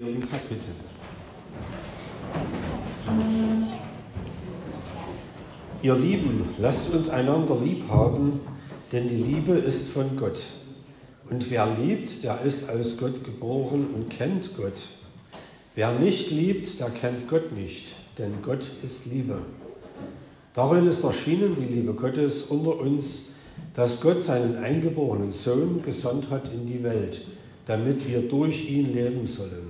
Kapitel. Ihr Lieben, lasst uns einander lieb haben, denn die Liebe ist von Gott. Und wer liebt, der ist aus Gott geboren und kennt Gott. Wer nicht liebt, der kennt Gott nicht, denn Gott ist Liebe. Darin ist erschienen die Liebe Gottes unter uns, dass Gott seinen eingeborenen Sohn gesandt hat in die Welt, damit wir durch ihn leben sollen.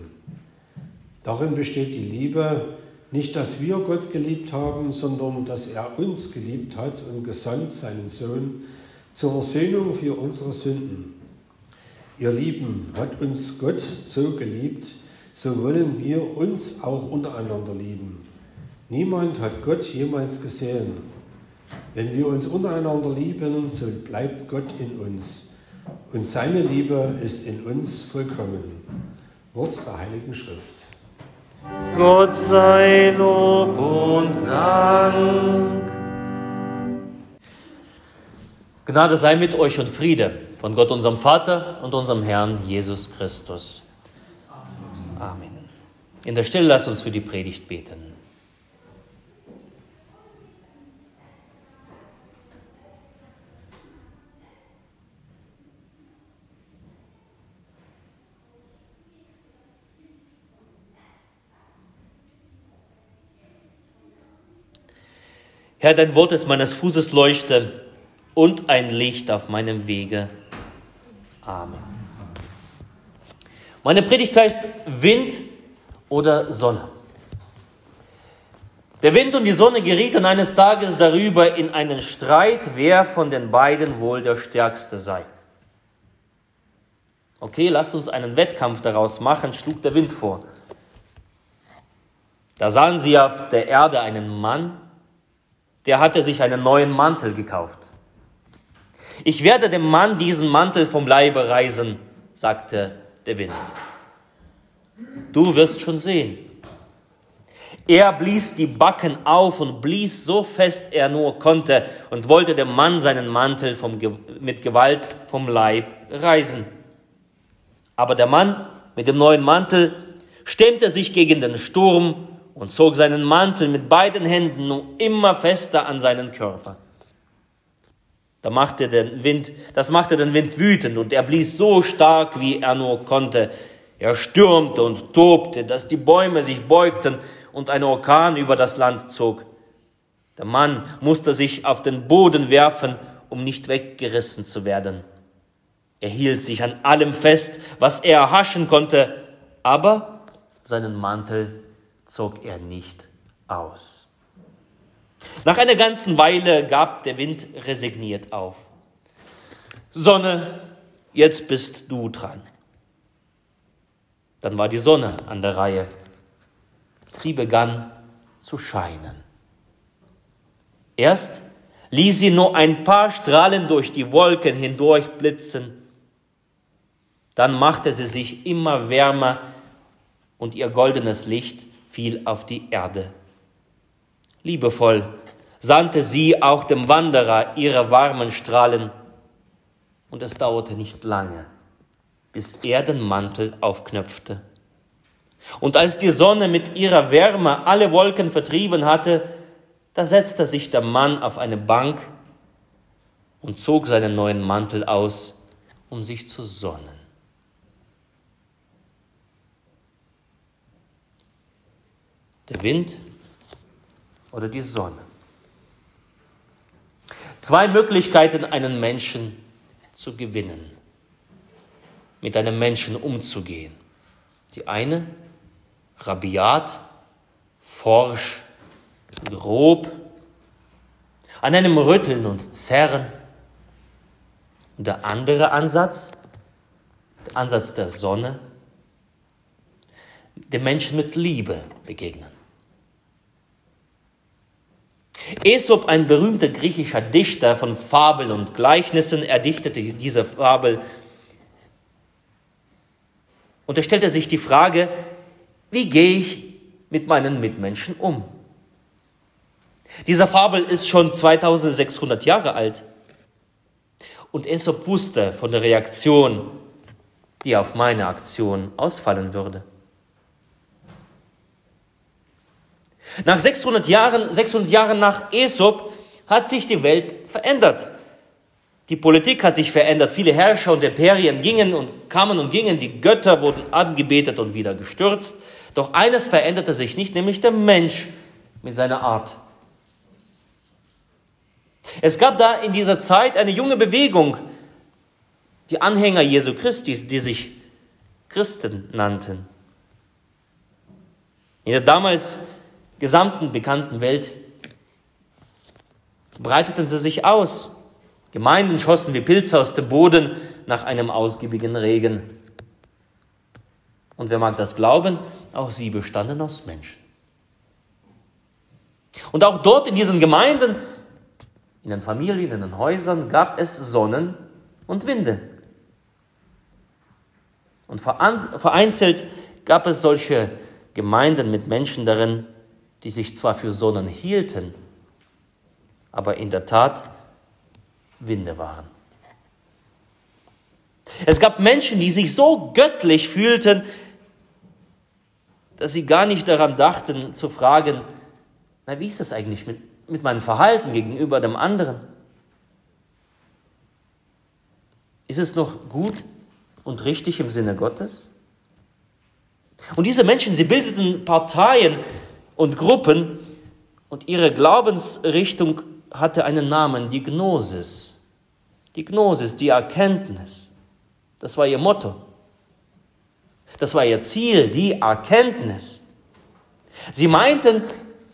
Darin besteht die Liebe, nicht, dass wir Gott geliebt haben, sondern dass er uns geliebt hat und gesandt seinen Sohn zur Versöhnung für unsere Sünden. Ihr Lieben, hat uns Gott so geliebt, so wollen wir uns auch untereinander lieben. Niemand hat Gott jemals gesehen. Wenn wir uns untereinander lieben, so bleibt Gott in uns und seine Liebe ist in uns vollkommen. Wort der Heiligen Schrift. Gott sei Lob und Dank. Gnade sei mit euch und Friede von Gott, unserem Vater und unserem Herrn Jesus Christus. Amen. In der Stille lasst uns für die Predigt beten. Herr, dein Wort ist meines Fußes Leuchte und ein Licht auf meinem Wege. Amen. Meine Predigt heißt Wind oder Sonne. Der Wind und die Sonne gerieten eines Tages darüber in einen Streit, wer von den beiden wohl der Stärkste sei. Okay, lasst uns einen Wettkampf daraus machen, schlug der Wind vor. Da sahen sie auf der Erde einen Mann, der hatte sich einen neuen Mantel gekauft. Ich werde dem Mann diesen Mantel vom Leibe reißen, sagte der Wind. Du wirst schon sehen. Er blies die Backen auf und blies so fest er nur konnte und wollte dem Mann seinen Mantel vom, mit Gewalt vom Leib reißen. Aber der Mann mit dem neuen Mantel stemmte sich gegen den Sturm und zog seinen Mantel mit beiden Händen nun immer fester an seinen Körper. Da machte den Wind, das machte den Wind wütend und er blies so stark, wie er nur konnte. Er stürmte und tobte, dass die Bäume sich beugten und ein Orkan über das Land zog. Der Mann musste sich auf den Boden werfen, um nicht weggerissen zu werden. Er hielt sich an allem fest, was er erhaschen konnte, aber seinen Mantel zog er nicht aus. Nach einer ganzen Weile gab der Wind resigniert auf. Sonne, jetzt bist du dran. Dann war die Sonne an der Reihe. Sie begann zu scheinen. Erst ließ sie nur ein paar Strahlen durch die Wolken hindurch blitzen. Dann machte sie sich immer wärmer und ihr goldenes Licht fiel auf die Erde. Liebevoll sandte sie auch dem Wanderer ihre warmen Strahlen, und es dauerte nicht lange, bis er den Mantel aufknöpfte. Und als die Sonne mit ihrer Wärme alle Wolken vertrieben hatte, da setzte sich der Mann auf eine Bank und zog seinen neuen Mantel aus, um sich zu sonnen. Der Wind oder die Sonne. Zwei Möglichkeiten, einen Menschen zu gewinnen, mit einem Menschen umzugehen. Die eine, rabiat, forsch, grob, an einem Rütteln und Zerren. Und der andere Ansatz, der Ansatz der Sonne, dem Menschen mit Liebe begegnen. Aesop, ein berühmter griechischer Dichter von Fabeln und Gleichnissen, erdichtete diese Fabel. Und er stellte sich die Frage, wie gehe ich mit meinen Mitmenschen um? Diese Fabel ist schon 2600 Jahre alt. Und Aesop wusste von der Reaktion, die auf meine Aktion ausfallen würde. Nach 600 Jahren, 600 Jahren nach Aesop hat sich die Welt verändert. Die Politik hat sich verändert. Viele Herrscher und Imperien gingen und kamen und gingen. Die Götter wurden angebetet und wieder gestürzt. Doch eines veränderte sich nicht, nämlich der Mensch mit seiner Art. Es gab da in dieser Zeit eine junge Bewegung, die Anhänger Jesu Christi, die sich Christen nannten. In der damals gesamten bekannten Welt breiteten sie sich aus. Gemeinden schossen wie Pilze aus dem Boden nach einem ausgiebigen Regen. Und wer mag das glauben, auch sie bestanden aus Menschen. Und auch dort in diesen Gemeinden, in den Familien, in den Häusern gab es Sonnen und Winde. Und vereinzelt gab es solche Gemeinden mit Menschen darin, die sich zwar für Sonnen hielten, aber in der Tat Winde waren. Es gab Menschen, die sich so göttlich fühlten, dass sie gar nicht daran dachten zu fragen, na, wie ist das eigentlich mit, mit meinem Verhalten gegenüber dem anderen? Ist es noch gut und richtig im Sinne Gottes? Und diese Menschen, sie bildeten Parteien und Gruppen und ihre Glaubensrichtung hatte einen Namen, die Gnosis. Die Gnosis, die Erkenntnis. Das war ihr Motto. Das war ihr Ziel, die Erkenntnis. Sie meinten,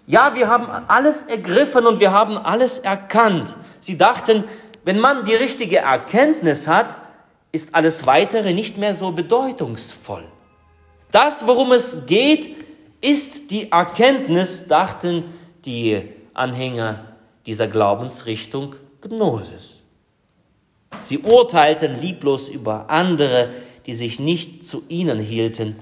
ja, wir haben alles ergriffen und wir haben alles erkannt. Sie dachten, wenn man die richtige Erkenntnis hat, ist alles Weitere nicht mehr so bedeutungsvoll. Das, worum es geht, ist die Erkenntnis, dachten die Anhänger dieser Glaubensrichtung Gnosis. Sie urteilten lieblos über andere, die sich nicht zu ihnen hielten.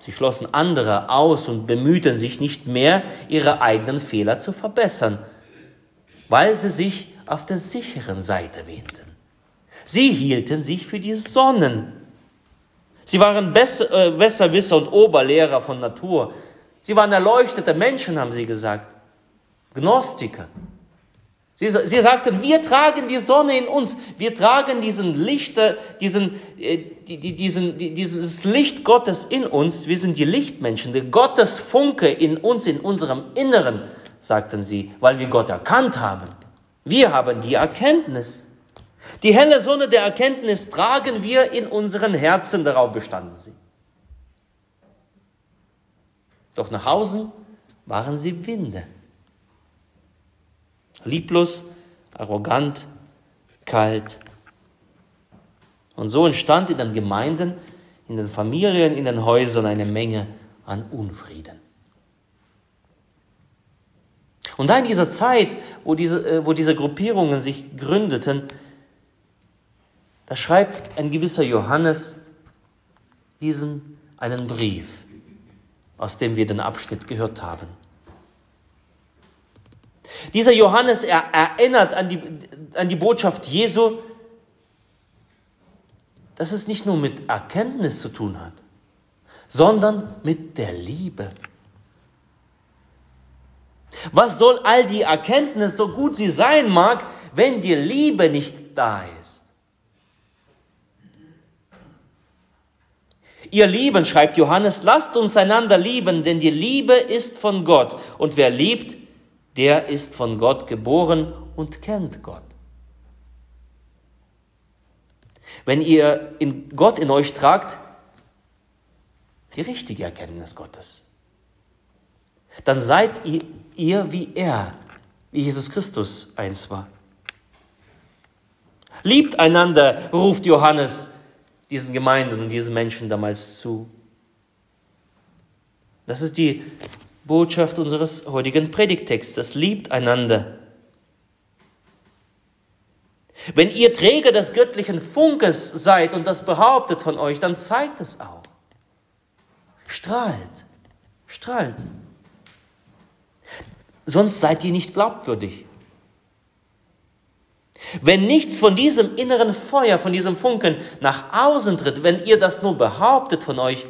Sie schlossen andere aus und bemühten sich nicht mehr, ihre eigenen Fehler zu verbessern, weil sie sich auf der sicheren Seite wähnten. Sie hielten sich für die Sonnen. Sie waren Besser, äh, Besserwisser und Oberlehrer von Natur. Sie waren erleuchtete Menschen, haben sie gesagt. Gnostiker. Sie, sie sagten, wir tragen die Sonne in uns, wir tragen diesen Lichter, diesen, äh, die, die, diesen, die, dieses Licht Gottes in uns, wir sind die Lichtmenschen, der Gottesfunke in uns, in unserem Inneren, sagten sie, weil wir Gott erkannt haben. Wir haben die Erkenntnis. Die helle Sonne der Erkenntnis tragen wir in unseren Herzen, darauf bestanden sie. Doch nach außen waren sie Winde lieblos, arrogant, kalt. Und so entstand in den Gemeinden, in den Familien, in den Häusern eine Menge an Unfrieden. Und da in dieser Zeit, wo diese, äh, wo diese Gruppierungen sich gründeten, da schreibt ein gewisser Johannes diesen einen Brief, aus dem wir den Abschnitt gehört haben. Dieser Johannes er erinnert an die, an die Botschaft Jesu, dass es nicht nur mit Erkenntnis zu tun hat, sondern mit der Liebe. Was soll all die Erkenntnis, so gut sie sein mag, wenn die Liebe nicht da ist? Ihr Lieben, schreibt Johannes, lasst uns einander lieben, denn die Liebe ist von Gott. Und wer liebt, der ist von Gott geboren und kennt Gott. Wenn ihr in Gott in euch tragt, die richtige Erkenntnis Gottes, dann seid ihr, ihr wie er, wie Jesus Christus eins war. Liebt einander, ruft Johannes diesen Gemeinden und diesen Menschen damals zu. Das ist die Botschaft unseres heutigen Predigtextes. Liebt einander. Wenn ihr Träger des göttlichen Funkes seid und das behauptet von euch, dann zeigt es auch. Strahlt, strahlt. Sonst seid ihr nicht glaubwürdig. Wenn nichts von diesem inneren Feuer, von diesem Funken nach außen tritt, wenn ihr das nur behauptet von euch,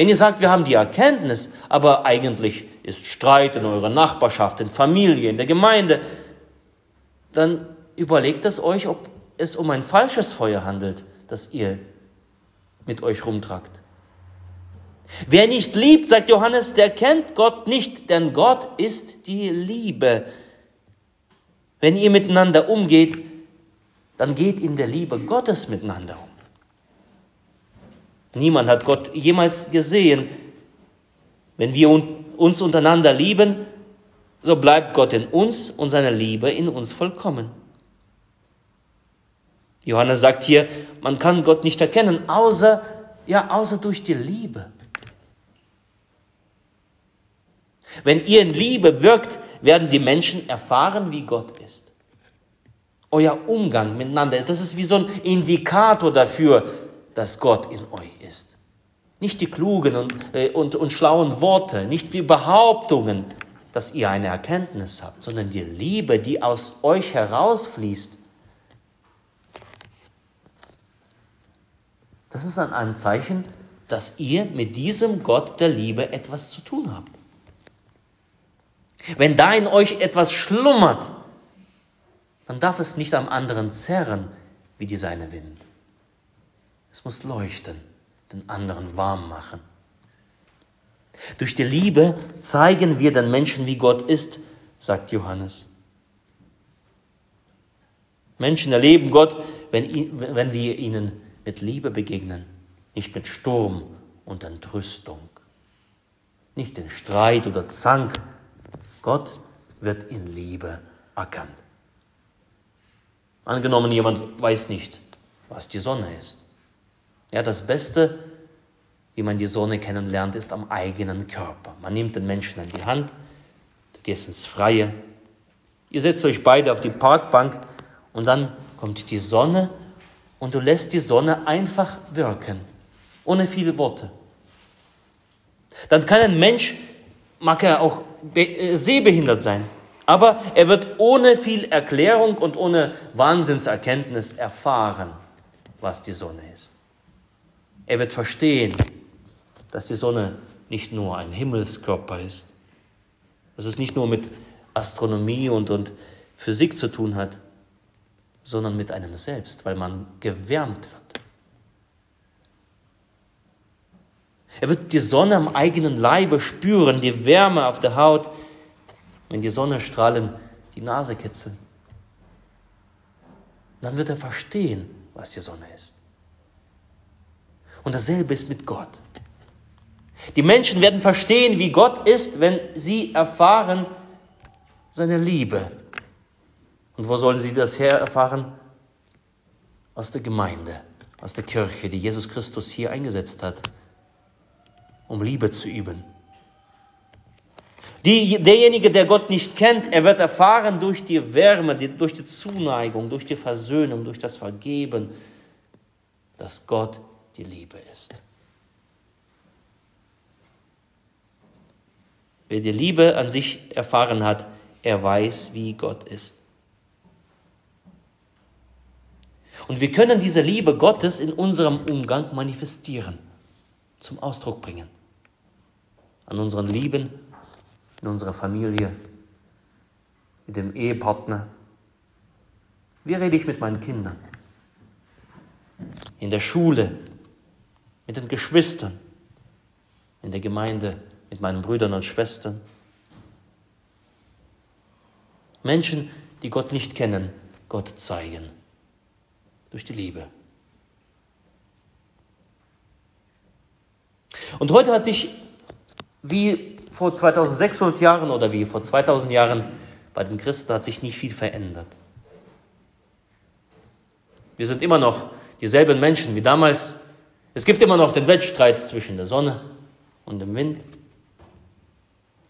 Wenn ihr sagt, wir haben die Erkenntnis, aber eigentlich ist Streit in eurer Nachbarschaft, in Familie, in der Gemeinde, dann überlegt es euch, ob es um ein falsches Feuer handelt, das ihr mit euch rumtragt. Wer nicht liebt, sagt Johannes, der kennt Gott nicht, denn Gott ist die Liebe. Wenn ihr miteinander umgeht, dann geht in der Liebe Gottes miteinander um. Niemand hat Gott jemals gesehen. Wenn wir uns untereinander lieben, so bleibt Gott in uns und seine Liebe in uns vollkommen. Johannes sagt hier, man kann Gott nicht erkennen, außer, ja, außer durch die Liebe. Wenn ihr in Liebe wirkt, werden die Menschen erfahren, wie Gott ist. Euer Umgang miteinander, das ist wie so ein Indikator dafür, dass Gott in euch ist. Nicht die klugen und, äh, und, und schlauen Worte, nicht die Behauptungen, dass ihr eine Erkenntnis habt, sondern die Liebe, die aus euch herausfließt. Das ist ein Zeichen, dass ihr mit diesem Gott der Liebe etwas zu tun habt. Wenn da in euch etwas schlummert, dann darf es nicht am anderen zerren wie die seine Wind. Es muss leuchten, den anderen warm machen. Durch die Liebe zeigen wir den Menschen, wie Gott ist, sagt Johannes. Menschen erleben Gott, wenn, wenn wir ihnen mit Liebe begegnen, nicht mit Sturm und Entrüstung, nicht in Streit oder Zank, Gott wird in Liebe erkannt. Angenommen, jemand weiß nicht, was die Sonne ist. Ja, das Beste, wie man die Sonne kennenlernt, ist am eigenen Körper. Man nimmt den Menschen an die Hand, du gehst ins Freie, ihr setzt euch beide auf die Parkbank und dann kommt die Sonne und du lässt die Sonne einfach wirken, ohne viele Worte. Dann kann ein Mensch, mag er auch äh, sehbehindert sein. Aber er wird ohne viel Erklärung und ohne Wahnsinnserkenntnis erfahren, was die Sonne ist. Er wird verstehen, dass die Sonne nicht nur ein Himmelskörper ist, dass es nicht nur mit Astronomie und, und Physik zu tun hat, sondern mit einem selbst, weil man gewärmt wird. Er wird die Sonne am eigenen Leibe spüren, die Wärme auf der Haut, wenn die Sonnenstrahlen die Nase kitzeln. Dann wird er verstehen, was die Sonne ist. Und dasselbe ist mit Gott. Die Menschen werden verstehen, wie Gott ist, wenn sie erfahren seine Liebe. Und wo sollen sie das her erfahren? Aus der Gemeinde, aus der Kirche, die Jesus Christus hier eingesetzt hat um Liebe zu üben. Die, derjenige, der Gott nicht kennt, er wird erfahren durch die Wärme, die, durch die Zuneigung, durch die Versöhnung, durch das Vergeben, dass Gott die Liebe ist. Wer die Liebe an sich erfahren hat, er weiß, wie Gott ist. Und wir können diese Liebe Gottes in unserem Umgang manifestieren, zum Ausdruck bringen an unseren Lieben, in unserer Familie, mit dem Ehepartner. Wie rede ich mit meinen Kindern? In der Schule, mit den Geschwistern, in der Gemeinde, mit meinen Brüdern und Schwestern. Menschen, die Gott nicht kennen, Gott zeigen. Durch die Liebe. Und heute hat sich wie vor 2600 Jahren oder wie vor 2000 Jahren bei den Christen hat sich nicht viel verändert. Wir sind immer noch dieselben Menschen wie damals. Es gibt immer noch den Wettstreit zwischen der Sonne und dem Wind.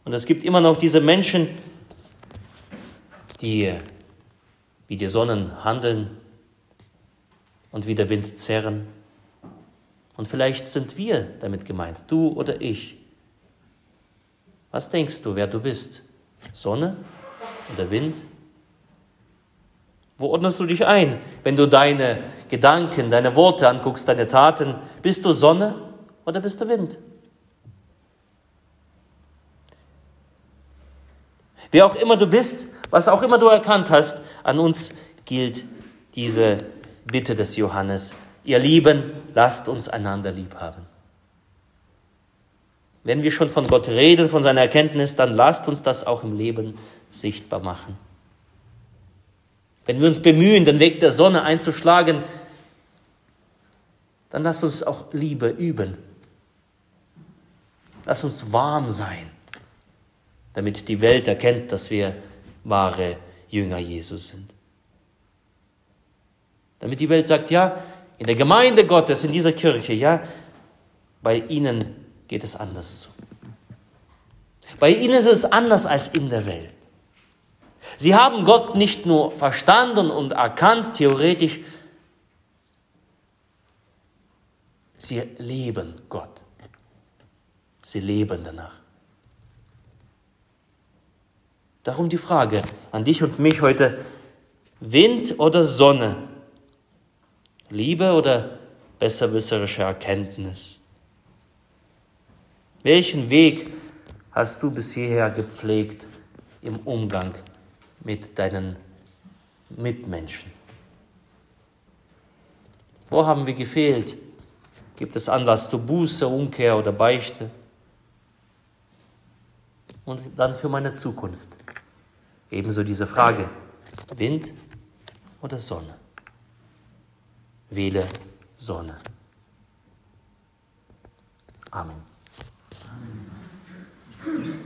Und es gibt immer noch diese Menschen, die wie die Sonnen handeln und wie der Wind zerren. Und vielleicht sind wir damit gemeint, du oder ich. Was denkst du, wer du bist? Sonne oder Wind? Wo ordnest du dich ein, wenn du deine Gedanken, deine Worte anguckst, deine Taten? Bist du Sonne oder bist du Wind? Wer auch immer du bist, was auch immer du erkannt hast, an uns gilt diese Bitte des Johannes. Ihr Lieben, lasst uns einander lieb haben. Wenn wir schon von Gott reden, von seiner Erkenntnis, dann lasst uns das auch im Leben sichtbar machen. Wenn wir uns bemühen, den Weg der Sonne einzuschlagen, dann lasst uns auch Liebe üben. Lasst uns warm sein, damit die Welt erkennt, dass wir wahre Jünger Jesus sind. Damit die Welt sagt, ja, in der Gemeinde Gottes, in dieser Kirche, ja, bei ihnen geht es anders zu. Bei ihnen ist es anders als in der Welt. Sie haben Gott nicht nur verstanden und erkannt, theoretisch, sie leben Gott. Sie leben danach. Darum die Frage an dich und mich heute, Wind oder Sonne? Liebe oder besserwisserische Erkenntnis? Welchen Weg hast du bis hierher gepflegt im Umgang mit deinen Mitmenschen? Wo haben wir gefehlt? Gibt es Anlass zur Buße, Umkehr oder Beichte? Und dann für meine Zukunft. Ebenso diese Frage, Wind oder Sonne? Wähle Sonne. Amen. Hmm.